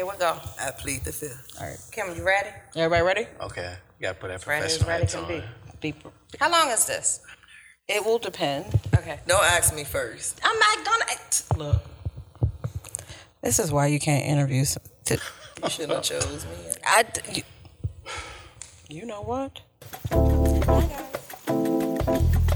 here we go. I plead the fifth. All right, Kim, you ready? Everybody ready? Okay, you gotta put that Ready as professional ready hats can on. be. Be, How long is this? it will depend. Okay. Don't ask me first. I'm not gonna. Look. This is why you can't interview. s- To, You shouldn't have chose me. I, d- you, you know what?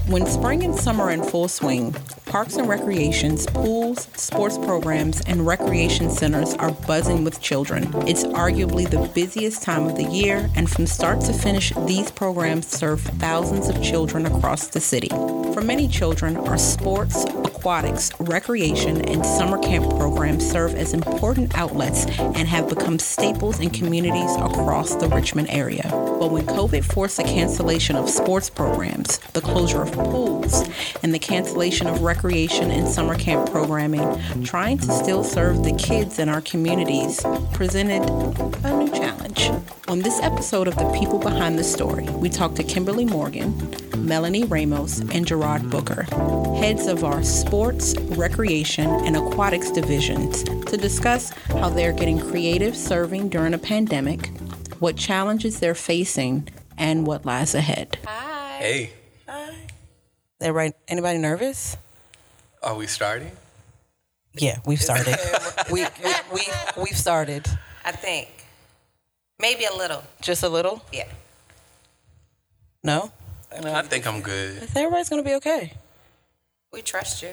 When spring and summer are in full swing, parks and recreations, pools, sports programs, and recreation centers are buzzing with children. It's arguably the busiest time of the year, and from start to finish, these programs serve thousands of children across the city. For many children, our sports, aquatics, recreation, and summer camp programs serve as important outlets and have become staples in communities across the Richmond area. But when COVID forced the cancellation of sports programs, the closure of pools, and the cancellation of recreation and summer camp programming, trying to still serve the kids in our communities presented a new challenge. On this episode of The People Behind the Story, we talk to Kimberly Morgan, Melanie Ramos, and Jerrod Booker, heads of our sports, recreation, and aquatics divisions, to discuss how they're getting creative serving during a pandemic, what challenges they're facing, and what lies ahead. Hi. Hey, Hi. Everybody, anybody nervous? are we starting? Yeah, we've started. we, we, we, we've started. I think maybe a little. Just a little? Yeah. No? I think I'm good. Everybody's going to be okay. We trust you.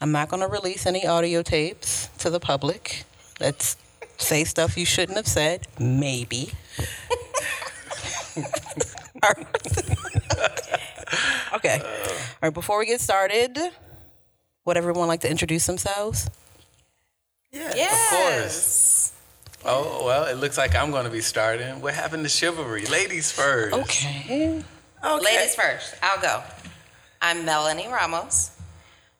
I'm not going to release any audio tapes to the public. Let's say stuff you shouldn't have said. Maybe. Okay. All right, before we get started, would everyone like to introduce themselves? Yeah. Yes. Oh well, it looks like I'm gonna be starting. What happened to chivalry? Ladies first. Okay. Okay. Ladies first. I'll go. I'm Melanie Ramos,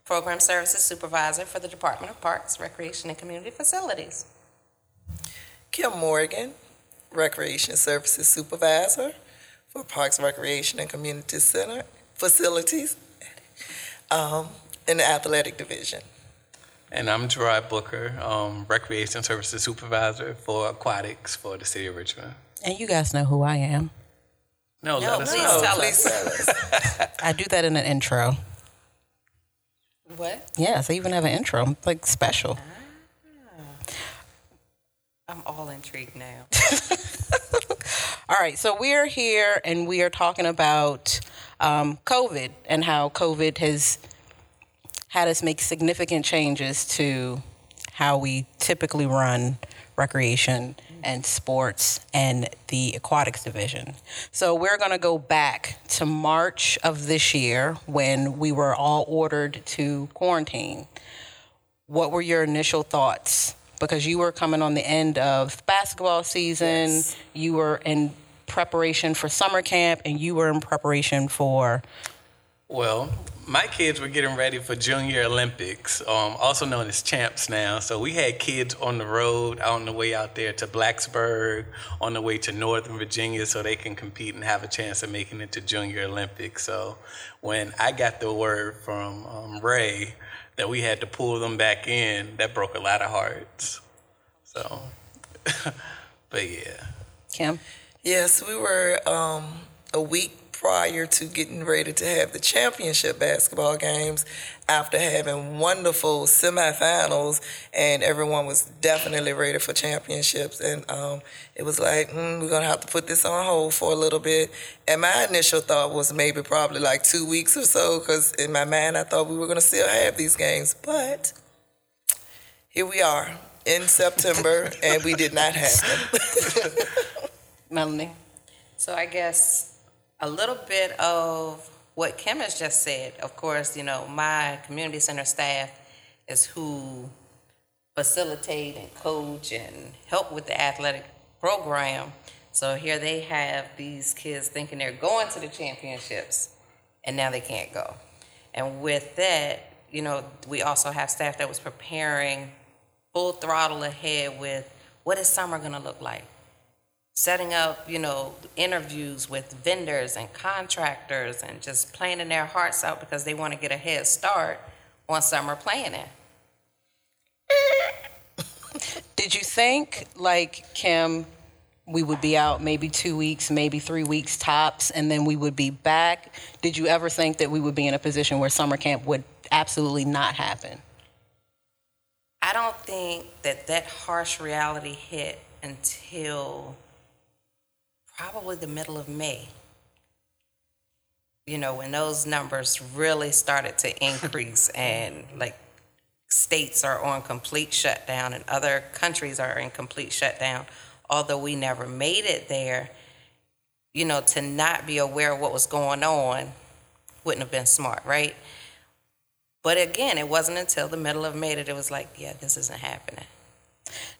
Program Services Supervisor for the Department of Parks, Recreation, and Community Facilities. Kim Morgan, Recreation Services Supervisor for Parks, Recreation, and Community Center Facilities um, in the Athletic Division. And I'm Jerrod Booker, um, Recreation Services Supervisor for Aquatics for the City of Richmond. And you guys know who I am. No, No, let us please know. tell us. I do that in an intro. What? Yes, I even have an intro, I'm like special. I'm all intrigued now. All right, so we are here and we are talking about um, COVID and how COVID has had us make significant changes to how we typically run recreation and sports and the aquatics division. So we're going to go back to March of this year when we were all ordered to quarantine. What were your initial thoughts? Because you were coming on the end of basketball season, Yes. you were in preparation for summer camp, and you were in preparation for. Well, my kids were getting ready for Junior Olympics, um, also known as champs now. So we had kids on the road on the way out there to Blacksburg, on the way to Northern Virginia, so they can compete and have a chance of making it to Junior Olympics. So when I got the word from um, Ray that we had to pull them back in, that broke a lot of hearts. So, but yeah. Kim? Yes, we were um, a week prior to getting ready to have the championship basketball games after having wonderful semifinals, and everyone was definitely ready for championships. And um, it was like, mm, we're going to have to put this on hold for a little bit. And my initial thought was maybe probably like two weeks or so, because in my mind, I thought we were going to still have these games. But here we are in September, and we did not have them. Melanie? So I guess a little bit of what Kim has just said. Of course, you know, my community center staff is who facilitate and coach and help with the athletic program. So here they have these kids thinking they're going to the championships and now they can't go. And with that, you know, we also have staff that was preparing full throttle ahead with what is summer going to look like? Setting up, you know, interviews with vendors and contractors and just planning their hearts out because they want to get a head start on summer planning. Did Did you think, like Kim, we would be out maybe two weeks, maybe three weeks tops, and then we would be back? Did you ever think that we would be in a position where summer camp would absolutely not happen? I don't think that that harsh reality hit until probably the middle of May. You know, when those numbers really started to increase and like states are on complete shutdown and other countries are in complete shutdown, although we never made it there, you know, to not be aware of what was going on wouldn't have been smart, right? But again, it wasn't until the middle of May that it was like, yeah, this isn't happening.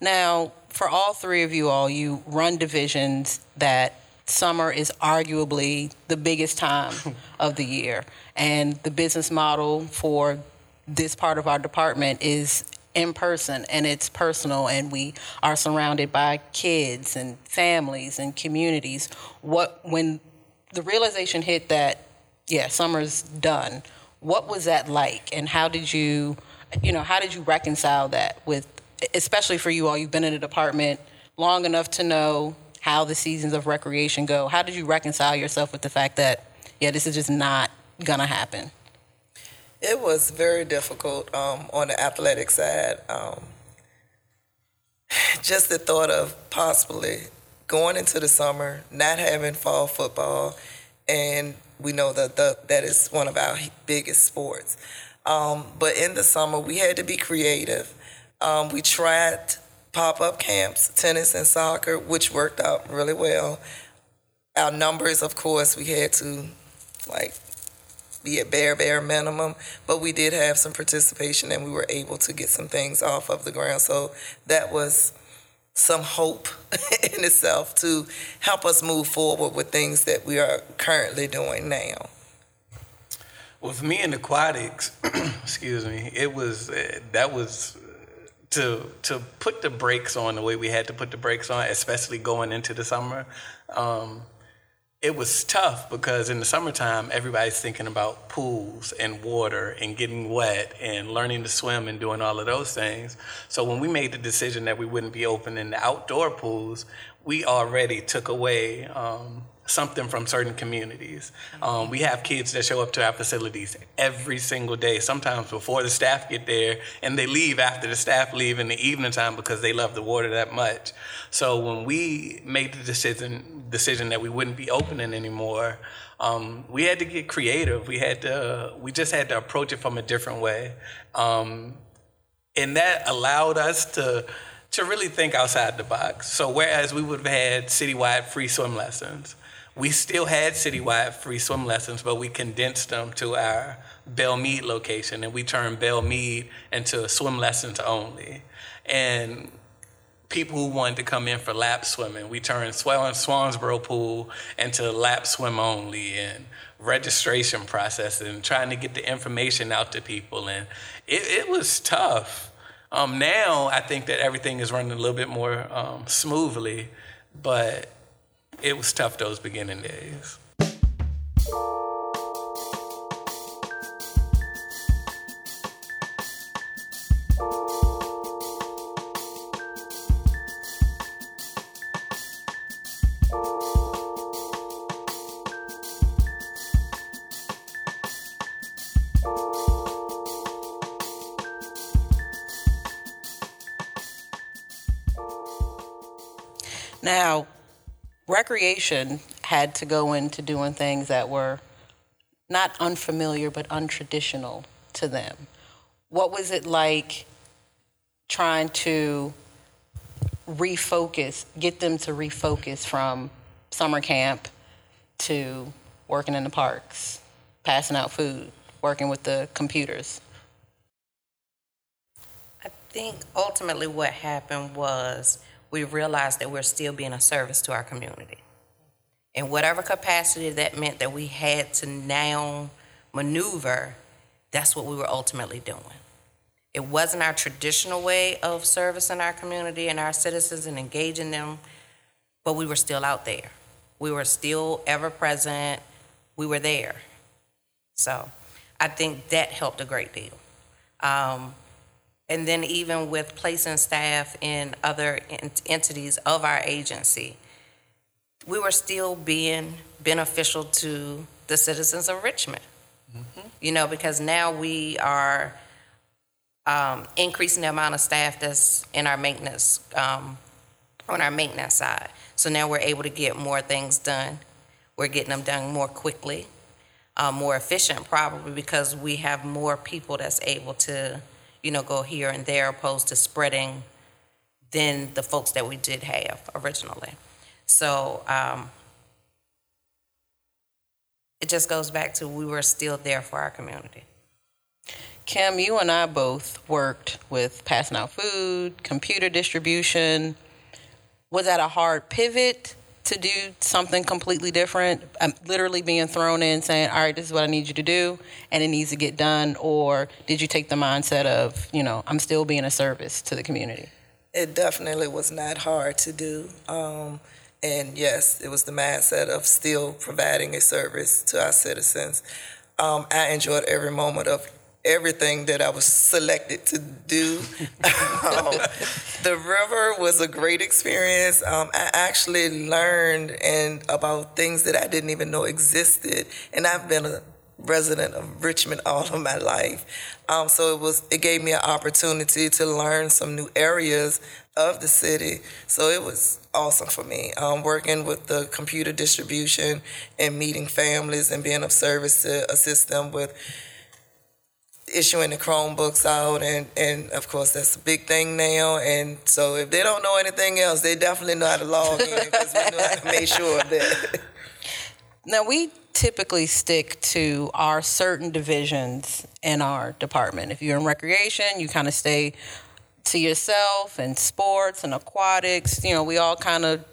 Now, for all three of you all, you run divisions that summer is arguably the biggest time of the year. And the business model for this part of our department is in person and it's personal and we are surrounded by kids and families and communities what when the realization hit that yeah summer's done what was that like and how did you you know how did you reconcile that with especially for you all you've been in the department long enough to know how the seasons of recreation go how did you reconcile yourself with the fact that yeah this is just not gonna happen It was very difficult um, on the athletic side. Um, just the thought of possibly going into the summer, not having fall football, and we know that the, that is one of our biggest sports. Um, but in the summer, we had to be creative. Um, we tried pop up camps, tennis and soccer, which worked out really well. Our numbers, of course, we had to like be at bare bare minimum, but we did have some participation and we were able to get some things off of the ground. So that was some hope in itself to help us move forward with things that we are currently doing now. With me in aquatics, excuse me, it was uh, that was to to put the brakes on the way we had to put the brakes on, especially going into the summer. Um, it was tough because in the summertime, everybody's thinking about pools and water and getting wet and learning to swim and doing all of those things. So when we made the decision that we wouldn't be opening the outdoor pools, we already took away um, something from certain communities. Um, we have kids that show up to our facilities every single day, sometimes before the staff get there, and they leave after the staff leave in the evening time because they love the water that much. So when we made the decision decision that we wouldn't be opening anymore, um, we had to get creative. We had to we just had to approach it from a different way, um, and that allowed us to to really think outside the box. So whereas we would have had citywide free swim lessons we still had citywide free swim lessons, but we condensed them to our Belle Meade location, and we turned Belle Meade into swim lessons only. And people who wanted to come in for lap swimming, we turned Swell and Swansboro Pool into lap swim only, and registration process, and trying to get the information out to people. And it, it was tough. Um, now I think that everything is running a little bit more um, smoothly, but it was tough those beginning days. Recreation had to go into doing things that were not unfamiliar but untraditional to them. What was it like trying to refocus, get them to refocus from summer camp to working in the parks, passing out food, working with the computers? I think ultimately what happened was we realized that we're still being a service to our community. In whatever capacity that meant that we had to now maneuver, that's what we were ultimately doing. It wasn't our traditional way of servicing our community and our citizens and engaging them, but we were still out there. We were still ever present. We were there. So I think that helped a great deal. Um, And then even with placing staff in other ent- entities of our agency, we were still being beneficial to the citizens of Richmond. You know, because now we are um, increasing the amount of staff that's in our maintenance, um, on our maintenance side. So now we're able to get more things done. We're getting them done more quickly, uh, more efficient probably because we have more people that's able to, you know, go here and there opposed to spreading than the folks that we did have originally. So um, it just goes back to we were still there for our community. Kim, you and I both worked with passing out food, computer distribution. Was that a hard pivot to do something completely different? Um, literally being thrown in saying, all right, this is what I need you to do, and it needs to get done? Or did you take the mindset of, you know, I'm still being a service to the community? It definitely was not hard to do. Um, and yes, it was the mindset of still providing a service to our citizens. Um, I enjoyed every moment of everything that I was selected to do. um, the river was a great experience. Um, I actually learned and about things that I didn't even know existed, and I've been a resident of Richmond all of my life. Um, so it was it gave me an opportunity to learn some new areas of the city. So it was awesome for me. Um, working with the computer distribution and meeting families and being of service to assist them with issuing the Chromebooks out, and, and of course that's a big thing now. And so if they don't know anything else, they definitely know how to log in because we know how to make sure of that. Now, we typically stick to our certain divisions in our department. If you're in recreation, you kind of stay to yourself, and sports and aquatics. You know, we all kind of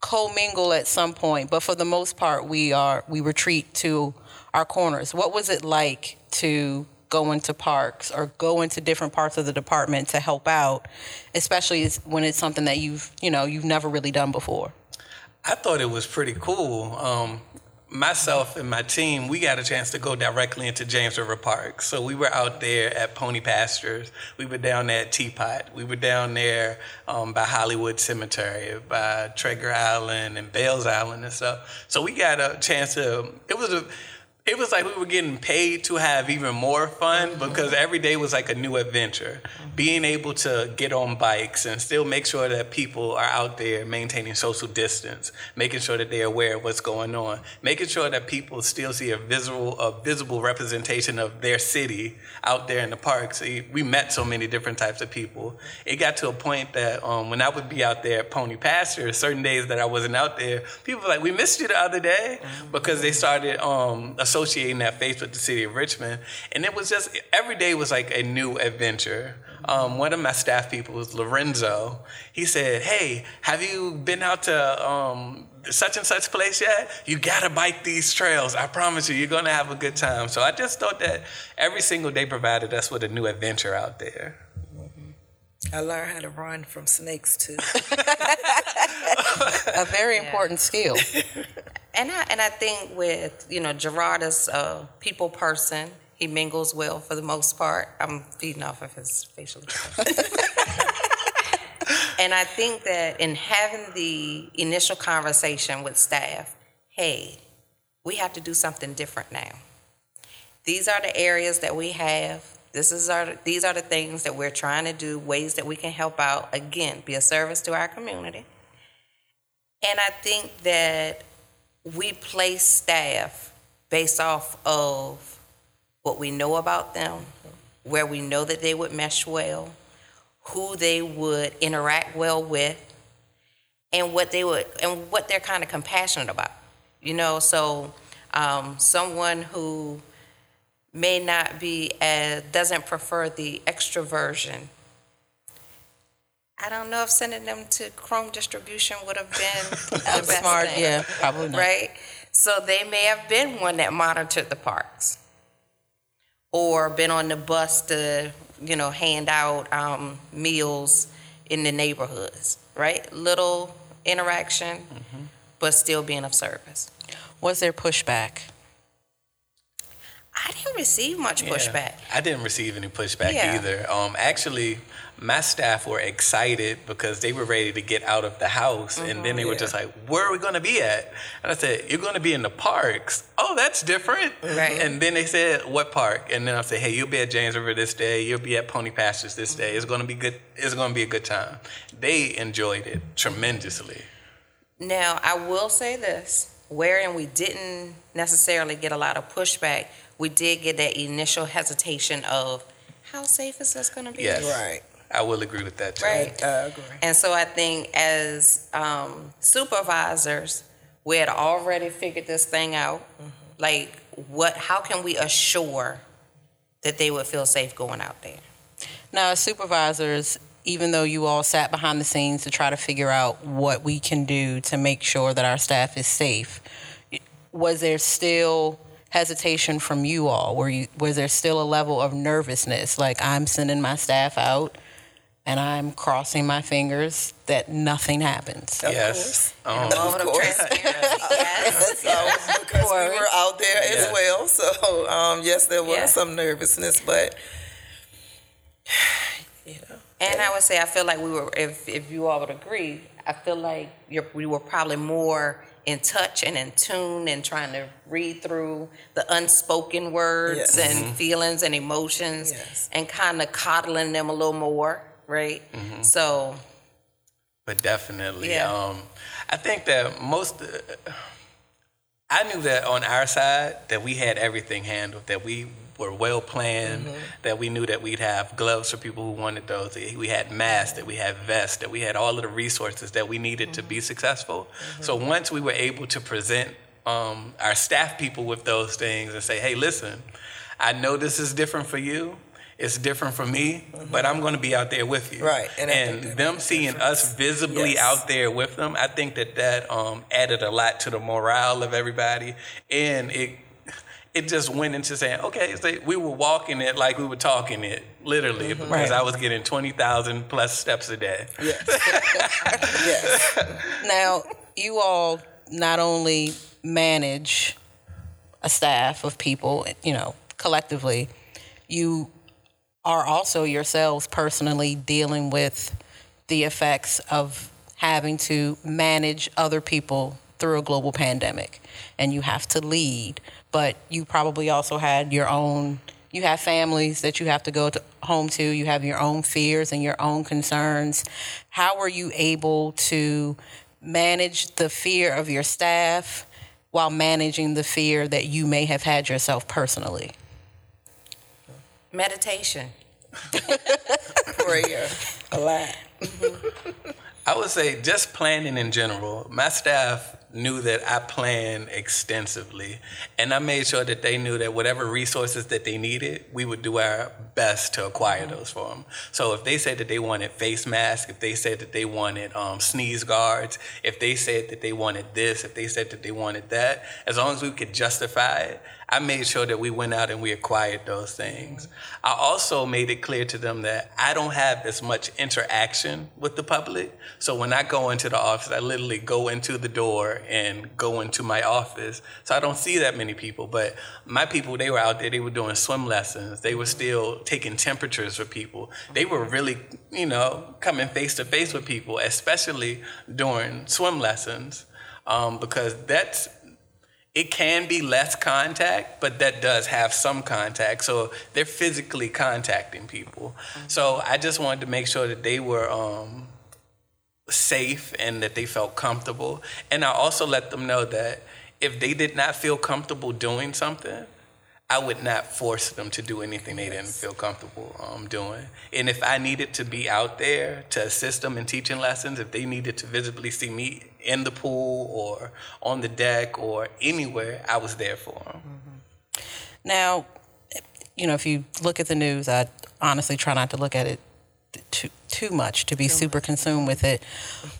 commingle at some point, but for the most part, we are we retreat to our corners. What was it like to go into parks or go into different parts of the department to help out, especially when it's something that you've you know you've never really done before? I thought it was pretty cool. Um, myself and my team, we got a chance to go directly into James River Park. So we were out there at Pony Pastures. We were down there at Teapot. We were down there um, by Hollywood Cemetery, by Traeger Island and Bales Island and stuff. So we got a chance to. It was a it was like we were getting paid to have even more fun because every day was like a new adventure. Being able to get on bikes and still make sure that people are out there maintaining social distance, making sure that they're aware of what's going on, making sure that people still see a visible, a visible representation of their city out there in the parks. We met so many different types of people. It got to a point that um, when I would be out there at Pony Pasture, certain days that I wasn't out there, people were like, "We missed you the other day," because they started. Um, associating that face with the city of Richmond. And it was just, every day was like a new adventure. Um, one of my staff people was Lorenzo. He said, Hey, have you been out to um, such and such place yet? You gotta bike these trails. I promise you, you're gonna have a good time. So I just thought that every single day provided us with a new adventure out there. I learned how to run from snakes too. a very important skill. And I and I think with you know Jerrod is a people person. He mingles well for the most part. I'm feeding off of his facial and I think that in having the initial conversation with staff, hey, we have to do something different now. These are the areas that we have. This is our these are the things that we're trying to do, ways that we can help out, again, be a service to our community. And I think that we place staff based off of what we know about them, where we know that they would mesh well, who they would interact well with, and what they would and what they're kind of compassionate about. You know, so um, someone who may not be as doesn't prefer the extroversion. I don't know if sending them to Chrome distribution would have been the best Smart, thing, yeah, probably not. right? So they may have been one that monitored the parks, or been on the bus to you know hand out um, meals in the neighborhoods, right? Little interaction, but still being of service. Was there pushback? I didn't receive much pushback. I didn't receive any pushback Yeah. either. Um, actually, my staff were excited because they were ready to get out of the house, and then they were mm-hmm. just like, "Where are we going to be at?" And I said, "You're going to be in the parks." Oh, that's different. Right. And then they said, "What park?" And then I said, "Hey, you'll be at James River this day. You'll be at Pony Pastures this day. It's mm-hmm. going to be good. It's going to be a good time." They enjoyed it tremendously. Now, I will say this, wherein we didn't necessarily get a lot of pushback, we did get that initial hesitation of, how safe is this going to be? Yes. Right. I will agree with that too. Right. I agree. And so I think as um, supervisors, we had already figured this thing out. Like, what? How can we assure that they would feel safe going out there? Now, as supervisors, even though you all sat behind the scenes to try to figure out what we can do to make sure that our staff is safe, was there still hesitation from you all? Were you was there still a level of nervousness? Like I'm sending my staff out and I'm crossing my fingers that nothing happens. Of yes. course. Um, Moment of course. transparency. yes. So, because we were out there as Yeah. well. So, um, yes, there was Yeah. some nervousness, but you know, And I would say, I feel like we were, if, if you all would agree, I feel like you're, we were probably more in touch and in tune and trying to read through the unspoken words Yes. and feelings and emotions Yes. and kind of coddling them a little more, right? Mm-hmm. So, But definitely, Yeah. um, I think that most. Uh, I knew that on our side that we had everything handled. That we were well planned. Mm-hmm. That we knew that we'd have gloves for people who wanted those. that We had masks. That we had vests. That we had all of the resources that we needed to be mm-hmm. successful. So once we were able to present um, our staff people with those things and say, "Hey, listen, I know this is different for you." It's different for me, but I'm going to be out there with you. Right, and And, I think that them makes a seeing us visibly Yes. out there with them, I think that that um, added a lot to the morale of everybody, and it it just went into saying, okay, so we were walking it like we were talking it, literally, because Right. I was getting twenty thousand plus steps a day. yes, yes, Now, you all not only manage a staff of people, you know, collectively, you are also yourselves personally dealing with the effects of having to manage other people through a global pandemic. And you have to lead, but you probably also had your own you have families that you have to go to, home to, you have your own fears and your own concerns. How were you able to manage the fear of your staff while managing the fear that you may have had yourself personally? Meditation. prayer, a lot. I would say just planning in general. My staff knew that I planned extensively, and I made sure that they knew that whatever resources that they needed, we would do our best to acquire those for them. So if they said that they wanted face masks, if they said that they wanted um, sneeze guards, if they said that they wanted this, if they said that they wanted that, as long as we could justify it, I made sure that we went out and we acquired those things. I also made it clear to them that I don't have as much interaction with the public. So when I go into the office, I literally go into the door and go into my office. So I don't see that many people. But my people, they were out there, they were doing swim lessons. They were still taking temperatures for people. They were really, you know, coming face to face with people, especially during swim lessons. Um, because that's it can be less contact, but that does have some contact. So they're physically contacting people. So I just wanted to make sure that they were um, safe and that they felt comfortable. And I also let them know that if they did not feel comfortable doing something, I would not force them to do anything they didn't feel comfortable um, doing. And if I needed to be out there to assist them in teaching lessons, if they needed to visibly see me in the pool or on the deck or anywhere, I was there for them. Now, you know, if you look at the news, I honestly try not to look at it too too much to be super consumed with it.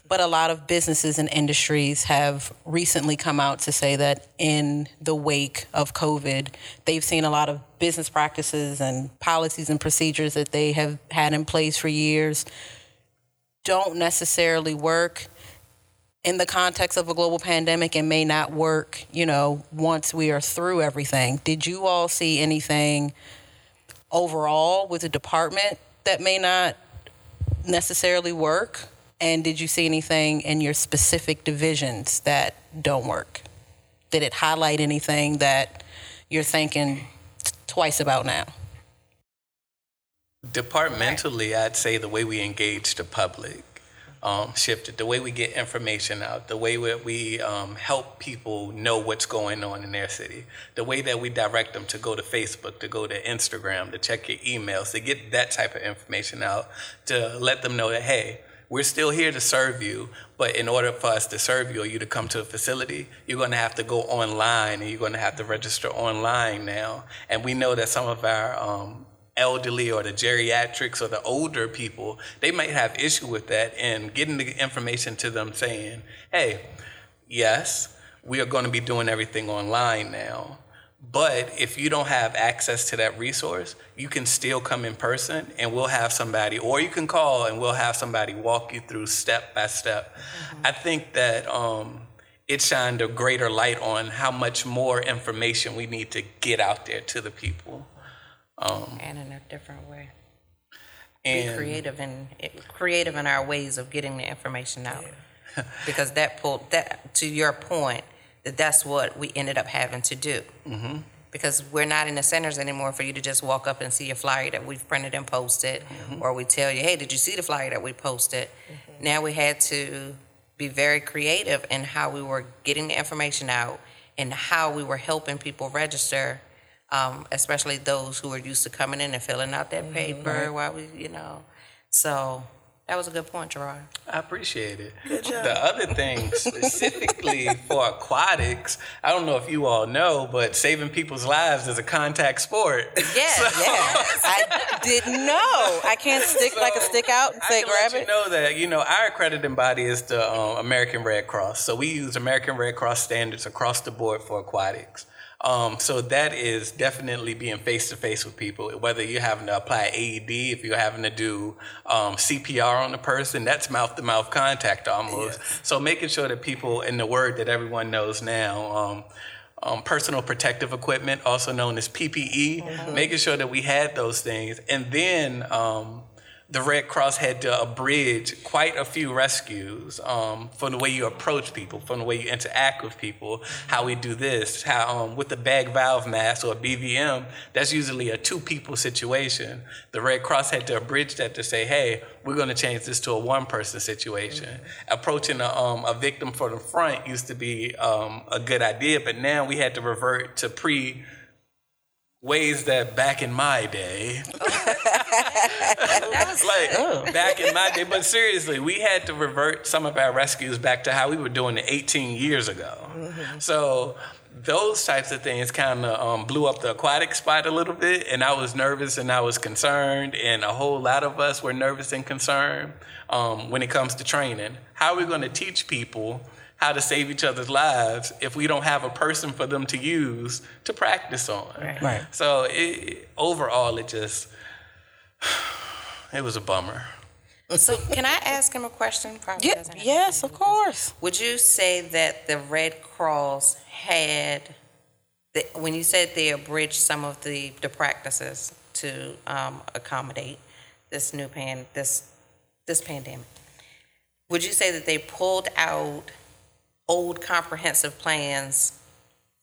But a lot of businesses and industries have recently come out to say that in the wake of COVID, they've seen a lot of business practices and policies and procedures that they have had in place for years don't necessarily work. in the context of a global pandemic and may not work, you know, once we are through everything. Did you all see anything overall with the department that may not necessarily work? And did you see anything in your specific divisions that don't work? Did it highlight anything that you're thinking twice about now? Departmentally, I'd say the way we engage the public um, shifted, the way we get information out, the way that we um, help people know what's going on in their city, the way that we direct them to go to Facebook, to go to Instagram, to check your emails, to get that type of information out, to let them know that, hey, we're still here to serve you, but in order for us to serve you or you to come to a facility, you're going to have to go online and you're going to have to register online now. And we know that some of our um, elderly or the geriatrics or the older people, they might have issue with that and getting the information to them saying, hey, yes, we are going to be doing everything online now. But if you don't have access to that resource, you can still come in person and we'll have somebody, or you can call and we'll have somebody walk you through step by step. Mm-hmm. I think that um, it shined a greater light on how much more information we need to get out there to the people. Um, and in a different way. Be creative and creative in our ways of getting the information out. because that pulled that to your point that that's what we ended up having to do. Mm-hmm. Because we're not in the centers anymore for you to just walk up and see a flyer that we've printed and posted, mm-hmm. or we tell you, "Hey, did you see the flyer that we posted?" Mm-hmm. Now we had to be very creative in how we were getting the information out and how we were helping people register um, especially those who are used to coming in and filling out that mm-hmm. paper while we, you know. So that was a good point, Jerrod. I appreciate it. Good job. The other thing, specifically for aquatics, I don't know if you all know, but saving people's lives is a contact sport. Yes, so, yes. I didn't know. I can't stick so like a stick out and say grab it. You know that you know our accrediting body is the um, American Red Cross, so we use American Red Cross standards across the board for aquatics. Um, so that is definitely being face to face with people. Whether you're having to apply AED, if you're having to do um, CPR on a person, that's mouth to mouth contact almost. Yes. So making sure that people, in the word that everyone knows now, um, um, personal protective equipment, also known as PPE, mm-hmm. making sure that we had those things, and then um, the Red Cross had to abridge quite a few rescues um, from the way you approach people, from the way you interact with people, how we do this, how um, with the bag valve mask or BVM, that's usually a two people situation. The Red Cross had to abridge that to say, hey, we're going to change this to a one person situation. Mm-hmm. Approaching a, um, a victim from the front used to be um, a good idea, but now we had to revert to pre ways that back in my day, like oh. back in my day, but seriously, we had to revert some of our rescues back to how we were doing it 18 years ago. Mm-hmm. So those types of things kind of um, blew up the aquatic spot a little bit, and I was nervous and I was concerned, and a whole lot of us were nervous and concerned um, when it comes to training. How are we going to teach people? How to save each other's lives if we don't have a person for them to use to practice on. Right. right. So it, overall, it just it was a bummer. So can I ask him a question? Probably yeah, yes, of course. Would you say that the Red Cross had, the, when you said they abridged some of the, the practices to um, accommodate this new pan this this pandemic, would you say that they pulled out old comprehensive plans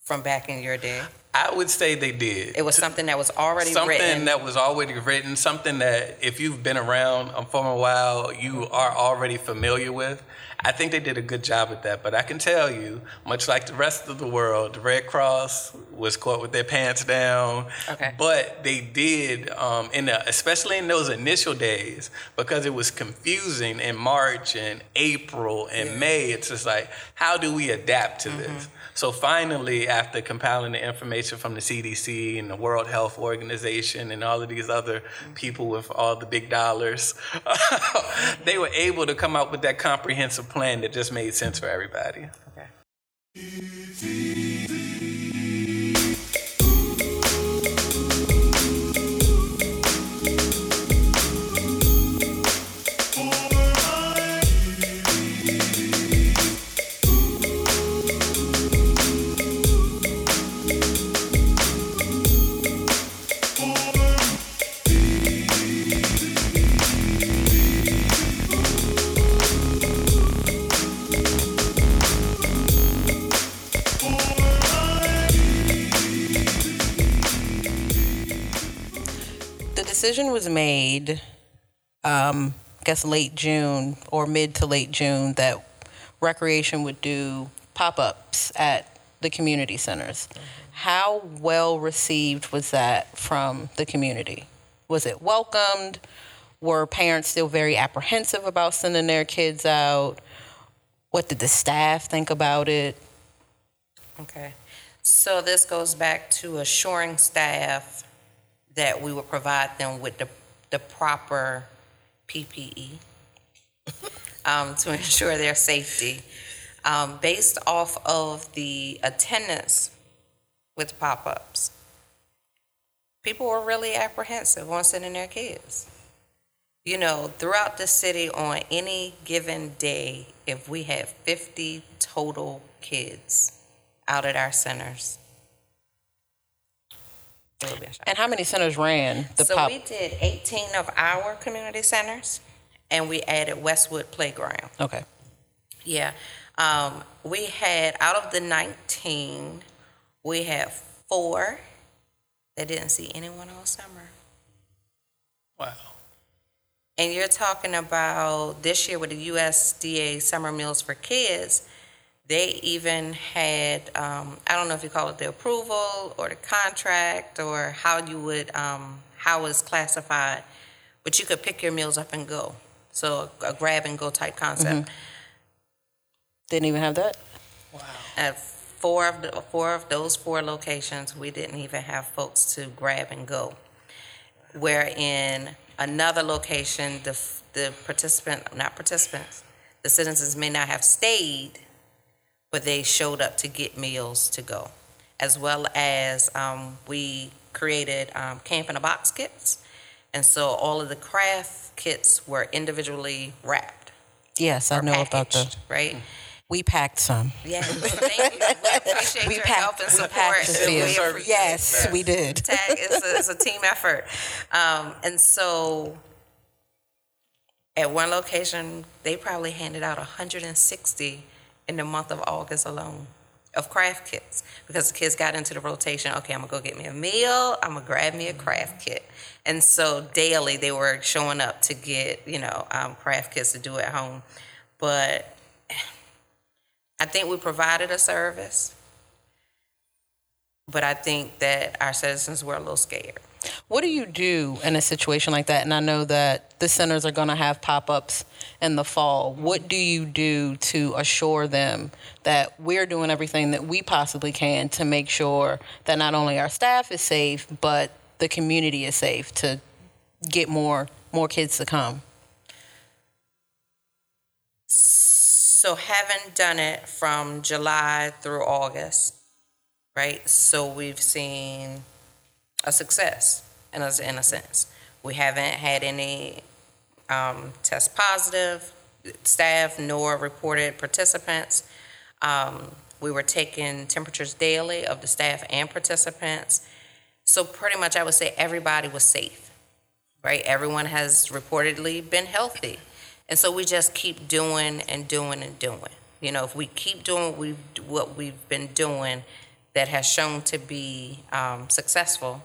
from back in your day? I would say they did. It was something that was already written. something written. that was already written, something that if you've been around for a while, you are already familiar with. I think they did a good job at that, but I can tell you, much like the rest of the world, the Red Cross was caught with their pants down. Okay. But they did, um, in the, especially in those initial days, because it was confusing in March and April and yeah. May. It's just like, how do we adapt to mm-hmm. this? So finally, after compiling the information from the CDC and the World Health Organization and all of these other people with all the big dollars, they were able to come up with that comprehensive plan that just made sense for everybody. Okay. Decision was made, um, I guess late June or mid to late June, that recreation would do pop ups at the community centers. How well received was that from the community? Was it welcomed? Were parents still very apprehensive about sending their kids out? What did the staff think about it? Okay. So this goes back to assuring staff that we will provide them with the, the proper PPE um, to ensure their safety. Um, based off of the attendance with pop-ups, people were really apprehensive on sending their kids. You know, throughout the city on any given day, if we had 50 total kids out at our centers, And how many centers ran the so pop? we did 18 of our community centers, and we added Westwood Playground. okay. Yeah, um, we had out of the 19, we had four that didn't see anyone all summer. Wow. And you're talking about this year with the USDA Summer Meals for Kids, they even had, um, I don't know if you call it the approval or the contract or how you would, um, how it's classified, but you could pick your meals up and go. So a grab and go type concept. Didn't even have that? Wow. At four of the, four of those four locations, we didn't even have folks to grab and go. Where in another location, the, the participant, not participants, the citizens may not have stayed, but they showed up to get meals to go. As well as, um, we created, um, camp in a box kits. And so all of the craft kits were individually wrapped Yes, I know about the. packaged, right? We packed some. Yeah, thank you. We appreciate We your packed- help and we support. and we Yes, that. we did. Tag, it's a, it's a team effort. Um, and so at one location, they probably handed out 160 in the month of August alone of craft kits because the kids got into the rotation. Okay, I'm gonna go get me a meal. I'm gonna grab me a craft kit. And so daily they were showing up to get, you know, um, craft kits to do at home. But I think we provided a service, but I think that our citizens were a little scared. What do you do in a situation like that? And I know that the centers are going to have pop ups in the fall. What do you do to assure them that we're doing everything that we possibly can to make sure that not only our staff is safe, but the community is safe to get more more kids to come? So having done it from July through August, right? So we've seen a success in a, in a sense. We haven't had any um, test positive staff nor reported participants. Um, we were taking temperatures daily of the staff and participants. So pretty much I would say everybody was safe, right? Everyone has reportedly been healthy. And so we just keep doing and doing and doing. You know, if we keep doing what we've, what we've been doing that has shown to be um, successful,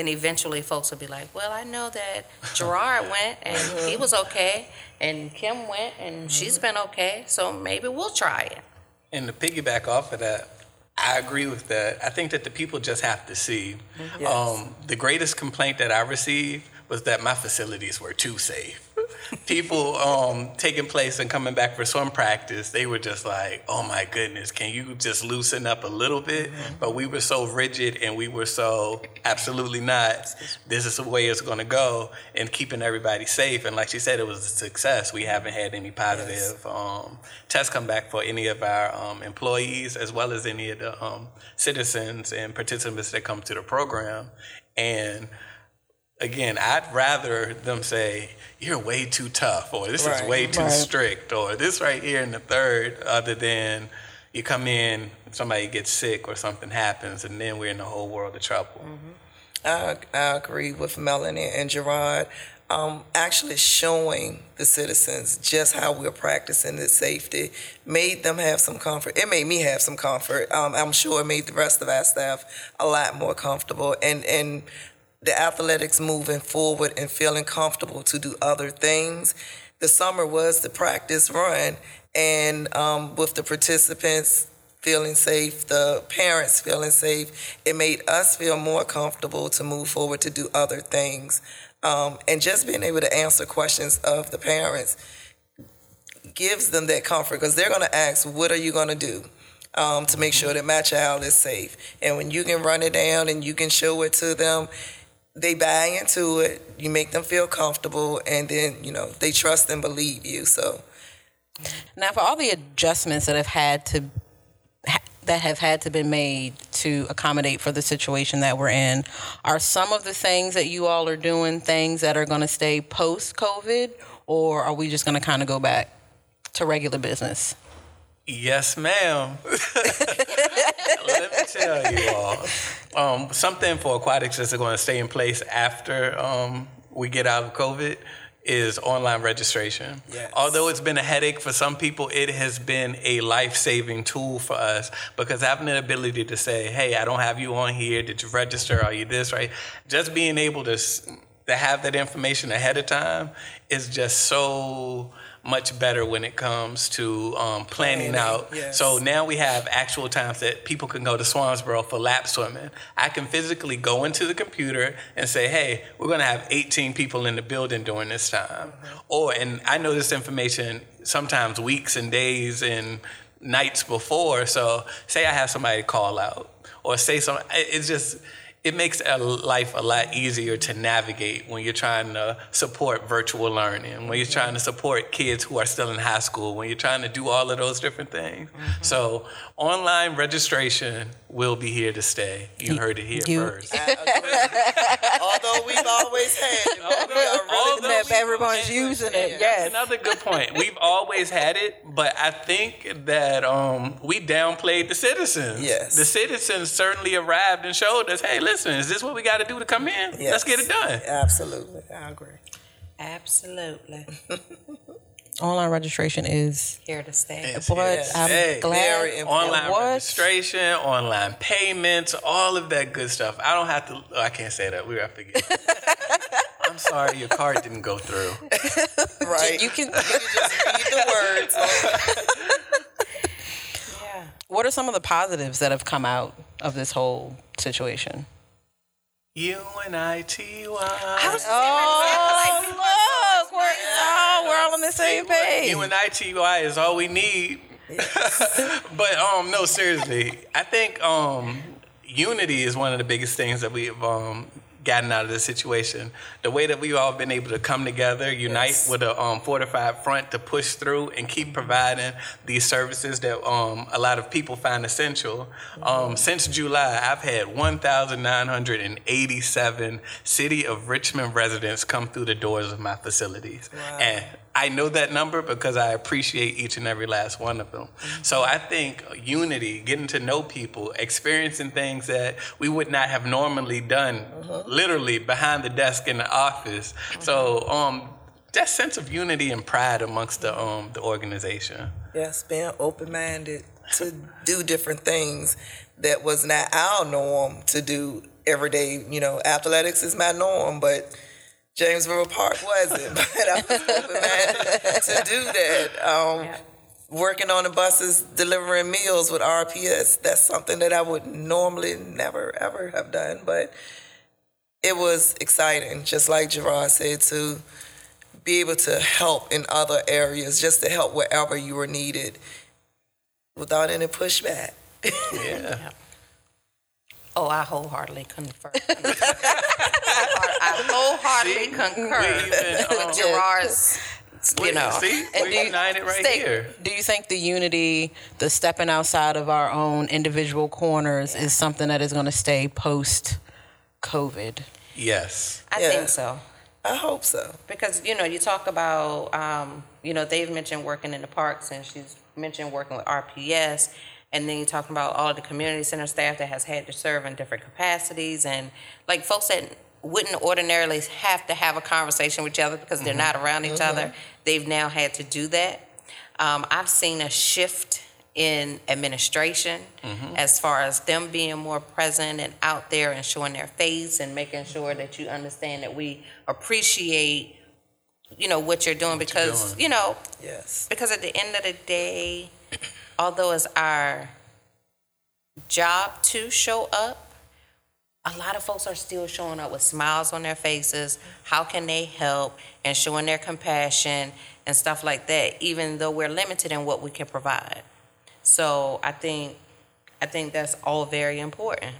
then eventually folks will be like, well, I know that Jerrod went and uh-huh. he was okay, and Kim went and mm-hmm. she's been okay, so maybe we'll try it. And to piggyback off of that, I agree with that. I think that the people just have to see. Mm-hmm. Um, the greatest complaint that I received was that my facilities were too safe. People um, taking place and coming back for swim practice, they were just like, "Oh my goodness, can you just loosen up a little bit?" But we were so rigid and we were so absolutely not. This is the way it's going to go, and keeping everybody safe. And like she said, it was a success. We haven't had any positive um, tests come back for any of our um, employees, as well as any of the um, citizens and participants that come to the program. And again, I'd rather them say, you're way too tough, or this is way too Right. strict, or this right here in the third, other than you come in, somebody gets sick or something happens, and then we're in a whole world of trouble. I, I agree with Melanie and Jerrod. Um, actually showing the citizens just how we're practicing this safety made them have some comfort. It made me have some comfort. Um, I'm sure it made the rest of our staff a lot more comfortable. And and the athletics moving forward and feeling comfortable to do other things. The summer was the practice run, and um, with the participants feeling safe, the parents feeling safe, it made us feel more comfortable to move forward to do other things. Um, and just being able to answer questions of the parents gives them that comfort because they're going to ask, What are you going to do? Um, to make sure that my child is safe. And when you can run it down and you can show it to them, they buy into it, you make them feel comfortable, and then, you know, they trust and believe you. So, Now, for all the adjustments that have had to that have had to be made to accommodate for the situation that we're in, are some of the things that you all are doing things that are going to stay post COVID, or are we just going to kind of go back to regular business? Yes, ma'am. Let me tell you all. Um, something for aquatics that's going to stay in place after um, we get out of COVID is online registration. Yes. Although it's been a headache for some people, it has been a life saving tool for us because having the ability to say, hey, I don't have you on here. Did you register? Are you this, right? Just being able to, to have that information ahead of time is just so much better when it comes to um, planning, Planning, out. yes. So now we have actual times that people can go to Swansboro for lap swimming. I can physically go into the computer and say, hey, we're going to have 18 people in the building during this time. Or, and I know this information sometimes weeks and days and nights before. So say I have somebody call out or say something. It's just, it makes a life a lot easier to navigate when you're trying to support virtual learning, when you're trying to support kids who are still in high school, when you're trying to do all of those different things. So, online registration will be here to stay. You heard it here You- first. Although we've always had it, we are really Although we- everyone's and- using it, That's yes. another good point. We've always had it, but I think that um, we downplayed the citizens. Yes. The citizens certainly arrived and showed us, hey, listen, is this what we got to do to come in? Let's get it done. Absolutely, I agree. Absolutely. Online registration is Here to stay. Yes, But yes. I'm Hey, glad very. Online was. registration, online payments, all of that good stuff. I don't have to. Oh, I can't say that. We have to get. I'm sorry, your card didn't go through. Right. You can. You just read the words. Yeah. What are some of the positives that have come out of this whole situation? U N I T Y. Oh, look, we're, oh, we're all on the same page. U N I T Y is all we need. but um, no, seriously, I think um, unity is one of the biggest things that we've um, gotten out of this situation. The way that we've all been able to come together, unite Yes. with a um, fortified front to push through and keep providing these services that um, a lot of people find essential. Um, since July, I've had 1,987 City of Richmond residents come through the doors of my facilities. And I know that number because I appreciate each and every last one of them. So I think unity, getting to know people, experiencing things that we would not have normally done, literally behind the desk in the office. So um, that sense of unity and pride amongst the um, the organization. Yes, being open minded to do different things that was not our norm to do every day. You know, athletics is my norm, but Jamesboro Park wasn't. But I was open minded to do that. Um, Working on the buses, delivering meals with RPS, that's something that I would normally never, ever have done. But it was exciting, just like Jerrod said, to be able to help in other areas, just to help wherever you were needed without any pushback. Yeah. Oh, I wholeheartedly concur. I wholeheartedly See? concur We even, um, with Jerrod's, you know. see, And we're do you- united right stay- here. Do you think the unity, the stepping outside of our own individual corners, is something that is going to stay post COVID? Yes. I Yeah. think so. I hope so. Because, you know, you talk about, um, you know, they've mentioned working in the parks and she's mentioned working with RPS. And then you're talking about all the community center staff that has had to serve in different capacities and like folks that wouldn't ordinarily have to have a conversation with each other because they're not mm-hmm. around each other. Mm-hmm. They've now had to do that. Um, I've seen a shift in administration mm-hmm. as far as them being more present and out there and showing their face and making sure that you understand that we appreciate you know what you're doing because doing. you know Yes. because at the end of the day, although it's our job to show up, a lot of folks are still showing up with smiles on their faces. How can they help and showing their compassion and stuff like that, even though we're limited in what we can provide. So I think I think that's all very important.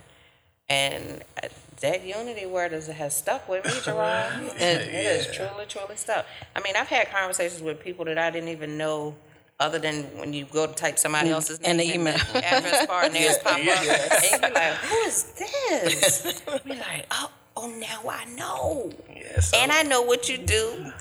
And uh, that unity word is, has stuck with me, Jerrod. It, it is truly, truly stuck. I mean, I've had conversations with people that I didn't even know, other than when you go to type somebody else's in the email. and address bar and theirs pop up, Yes. and you be like, "Who is this?" Be like, "Oh, oh, now I know, Yeah, so and I know what you do,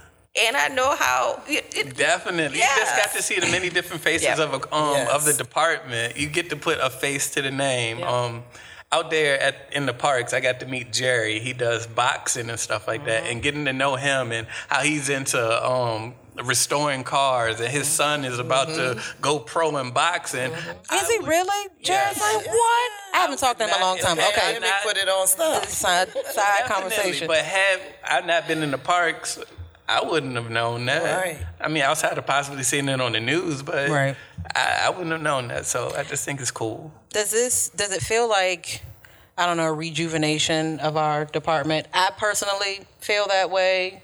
and I know how." It, it, Definitely. You just got to see the many different faces Yeah. of a, um of the department. You get to put a face to the name. Yeah. Um out there at in the parks, I got to meet Jerry. He does boxing and stuff like that, Mm-hmm. and getting to know him and how he's into um restoring cars, and his mm-hmm. son is about to mm-hmm. go pro in boxing. Mm-hmm. Is he really? Jerry's Yes. like, what? I haven't talked to him in a long time. Okay. Let me put it on stop. Side, side conversation. But had I not been in the parks, I wouldn't have known that. Right. I mean, outside of possibly seeing it on the news, but Right. I, I wouldn't have known that. So I just think it's cool. does this does it feel like I don't know a rejuvenation of our department? I personally feel that way.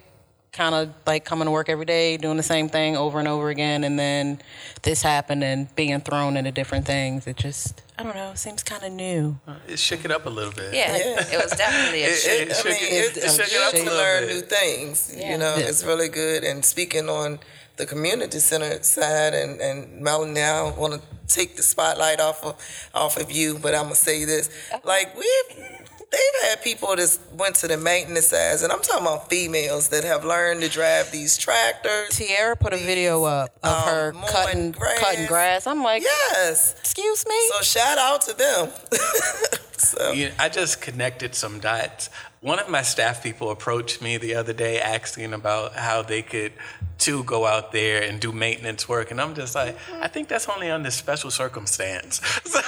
Kind of like coming to work every day, doing the same thing over and over again, and then this happened and being thrown into different things. It just I don't know. Seems kind of new. It shook it up a little bit. yeah, it was definitely a It- shift. it- I shook mean, it- it's, it it's shook it up to learn bit. new things. Yeah. You know, Yeah. it's really good. And speaking on the community center side, and and Melanie, I want to take the spotlight off of off of you, but I'm gonna say this: uh-huh. like we've. They've had people that went to the maintenance sides, and I'm talking about females that have learned to drive these tractors. Tiara put a video up of um, her cutting grass. cutting grass. I'm like, Yes. excuse me. So shout out to them. so You I just connected some dots. One of my staff people approached me the other day asking about how they could too go out there and do maintenance work, and I'm just like, I think that's only under special circumstance. so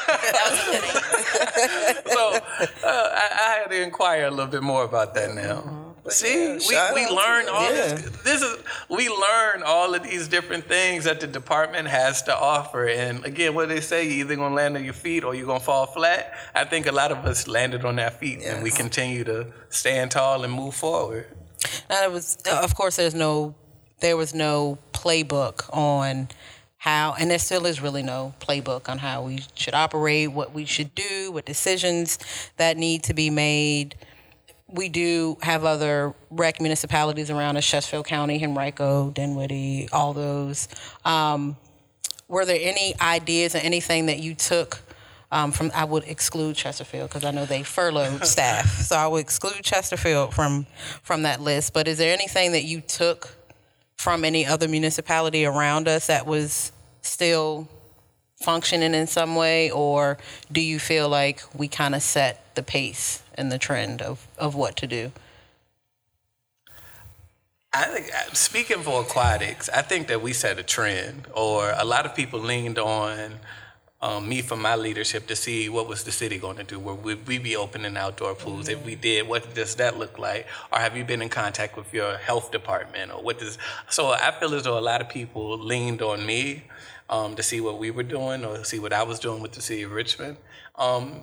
uh, I, I had to inquire a little bit more about that now. See, yeah, we, we learn all Yeah. this. This is we learn all of these different things that the department has to offer. And again, what they say, you're either gonna land on your feet or you're gonna fall flat. I think a lot of us landed on our feet, and we continue to stand tall and move forward. Now, it was, of course, there's no, there was no playbook on how, and there still is really no playbook on how we should operate, what we should do, what decisions that need to be made. We do have other rec municipalities around us: Chesterfield County, Henrico, Dinwiddie, all those. Um, were there any ideas or anything that you took um, from? I would exclude Chesterfield because I know they furloughed staff, so I would exclude Chesterfield from from that list. But is there anything that you took from any other municipality around us that was still functioning in some way, or do you feel like we kind of set the pace and the trend of of what to do? I think, uh, speaking for aquatics, I think that we set a trend, or a lot of people leaned on um, me for my leadership to see what was the city going to do. Where would we be opening outdoor pools? If we did, what does that look like? Or have you been in contact with your health department? Or what does? So I feel as though a lot of people leaned on me um, to see what we were doing or see what I was doing with the city of Richmond. Um,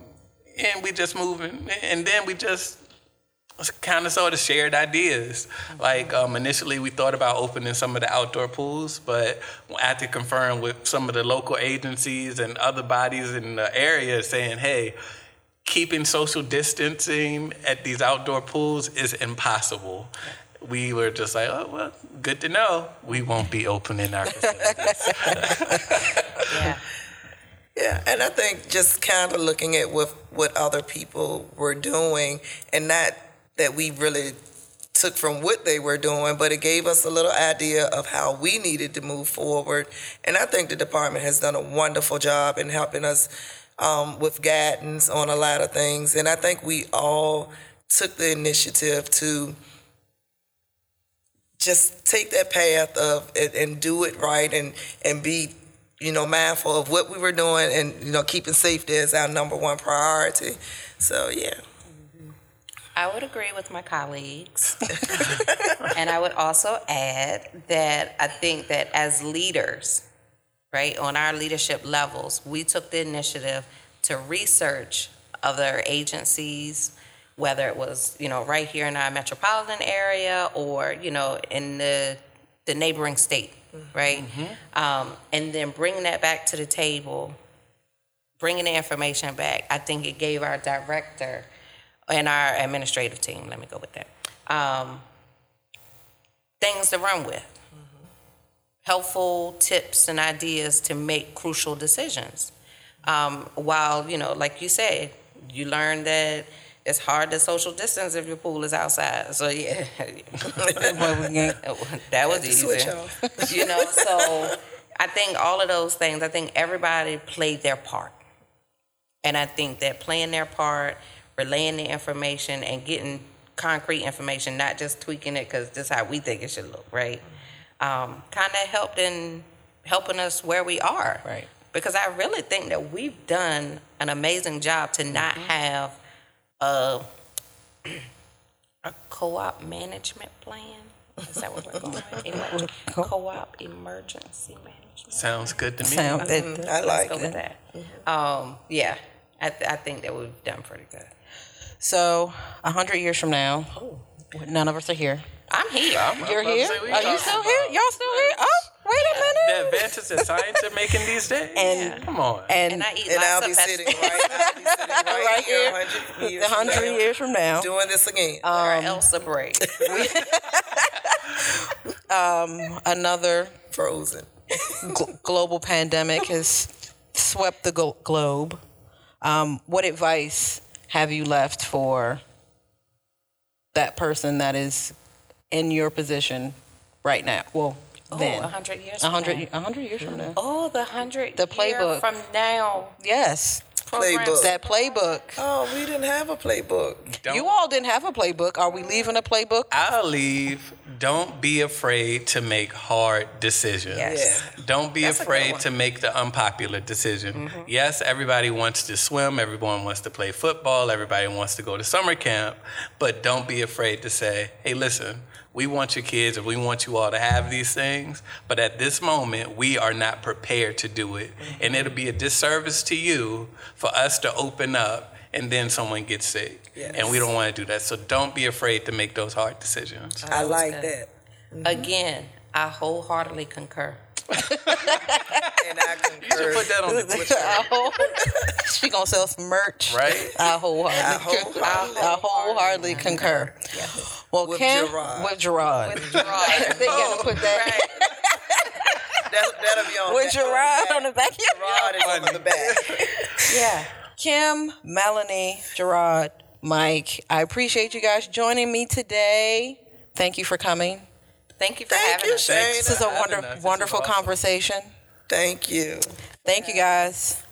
and we just moving, and then we just kind of sort of shared ideas. Like um, initially, we thought about opening some of the outdoor pools, but after conferring with some of the local agencies and other bodies in the area, saying, "Hey." Keeping social distancing at these outdoor pools is impossible. We were just like, oh, well, good to know. We won't be opening our facilities. Yeah. Yeah, and I think just kind of looking at what what other people were doing, and not that we really took from what they were doing, but it gave us a little idea of how we needed to move forward. And I think the department has done a wonderful job in helping us um, with guidance on a lot of things. And I think we all took the initiative to just take that path of and, and do it right and and be you know, mindful of what we were doing and, you know, keeping safety as our number one priority. So, yeah. I would agree with my colleagues. and I would also add that I think that as leaders, right, on our leadership levels, we took the initiative to research other agencies, whether it was, you know, right here in our metropolitan area or, you know, in the, the neighboring state, right? Um, and then bringing that back to the table, bringing the information back, I think it gave our director and our administrative team, let me go with that, um, things to run with. Helpful tips and ideas to make crucial decisions. Um, while, you know, like you said, you learn that it's hard to social distance if your pool is outside. So, yeah, that was easy. You know, so I think all of those things, I think everybody played their part. And I think that playing their part, relaying the information and getting concrete information, not just tweaking it because this is how we think it should look, right? Um, kind of helped in helping us where we are. Right. Because I really think that we've done an amazing job to not have a, a co-op management plan. Is that what we're going with? Emer- Co-op emergency management. Sounds good to me. Sound that I like Let's go with that. that. Um, yeah, I, th- I think that we've done pretty good. So a hundred years from now, none of us are here. I'm here. You're about to here? say, Are you still about? here? Y'all still here? Oh, wait a The minute. advances that science are making these days. And- come on. And, and I eat And I'll lots be sitting right, I'll be sitting right, Right here, here. 100 years hundred from now, years from now, doing this again. or else a break. another Frozen. gl- global pandemic has swept the glo- globe. Um, what advice have you left for that person that is in your position right now? Well, Oh, then. a hundred years. A from hundred, now. a hundred years from now. Oh, the hundred. The year playbook. from now. Yes, program. Playbook. that playbook. Oh, we didn't have a playbook. Don't- You all didn't have a playbook. Are we leaving a playbook? I'll leave. Don't be afraid to make hard decisions. Yes. Don't be That's afraid to make the unpopular decision. Mm-hmm. Yes, everybody wants to swim, everyone wants to play football, everybody wants to go to summer camp, but don't be afraid to say, hey, listen, we want your kids and we want you all to have these things, but at this moment, we are not prepared to do it. And mm-hmm. it'll be a disservice to you for us to open up and then someone gets sick. And we don't want to do that. So don't be afraid to make those hard decisions. I like good. that. Mm-hmm. Again, I wholeheartedly concur. And I concur. Put that on the Twitter, she gonna sell some merch, right? I wholeheartedly, I wholeheartedly- I wholeheartedly concur. Well, With Kim, Jerrod. with Jerrod, With Jerrod. they gotta put that That, that'll be on with Jerrod on the back. Jerrod is on the back. yeah. Kim, Melanie, Jerrod, Mike, I appreciate you guys joining me today. Thank you for coming. Thank you for Thank having you, us. Shana. This is a wonder, wonderful, wonderful awesome. conversation. Thank you. Thank you, guys.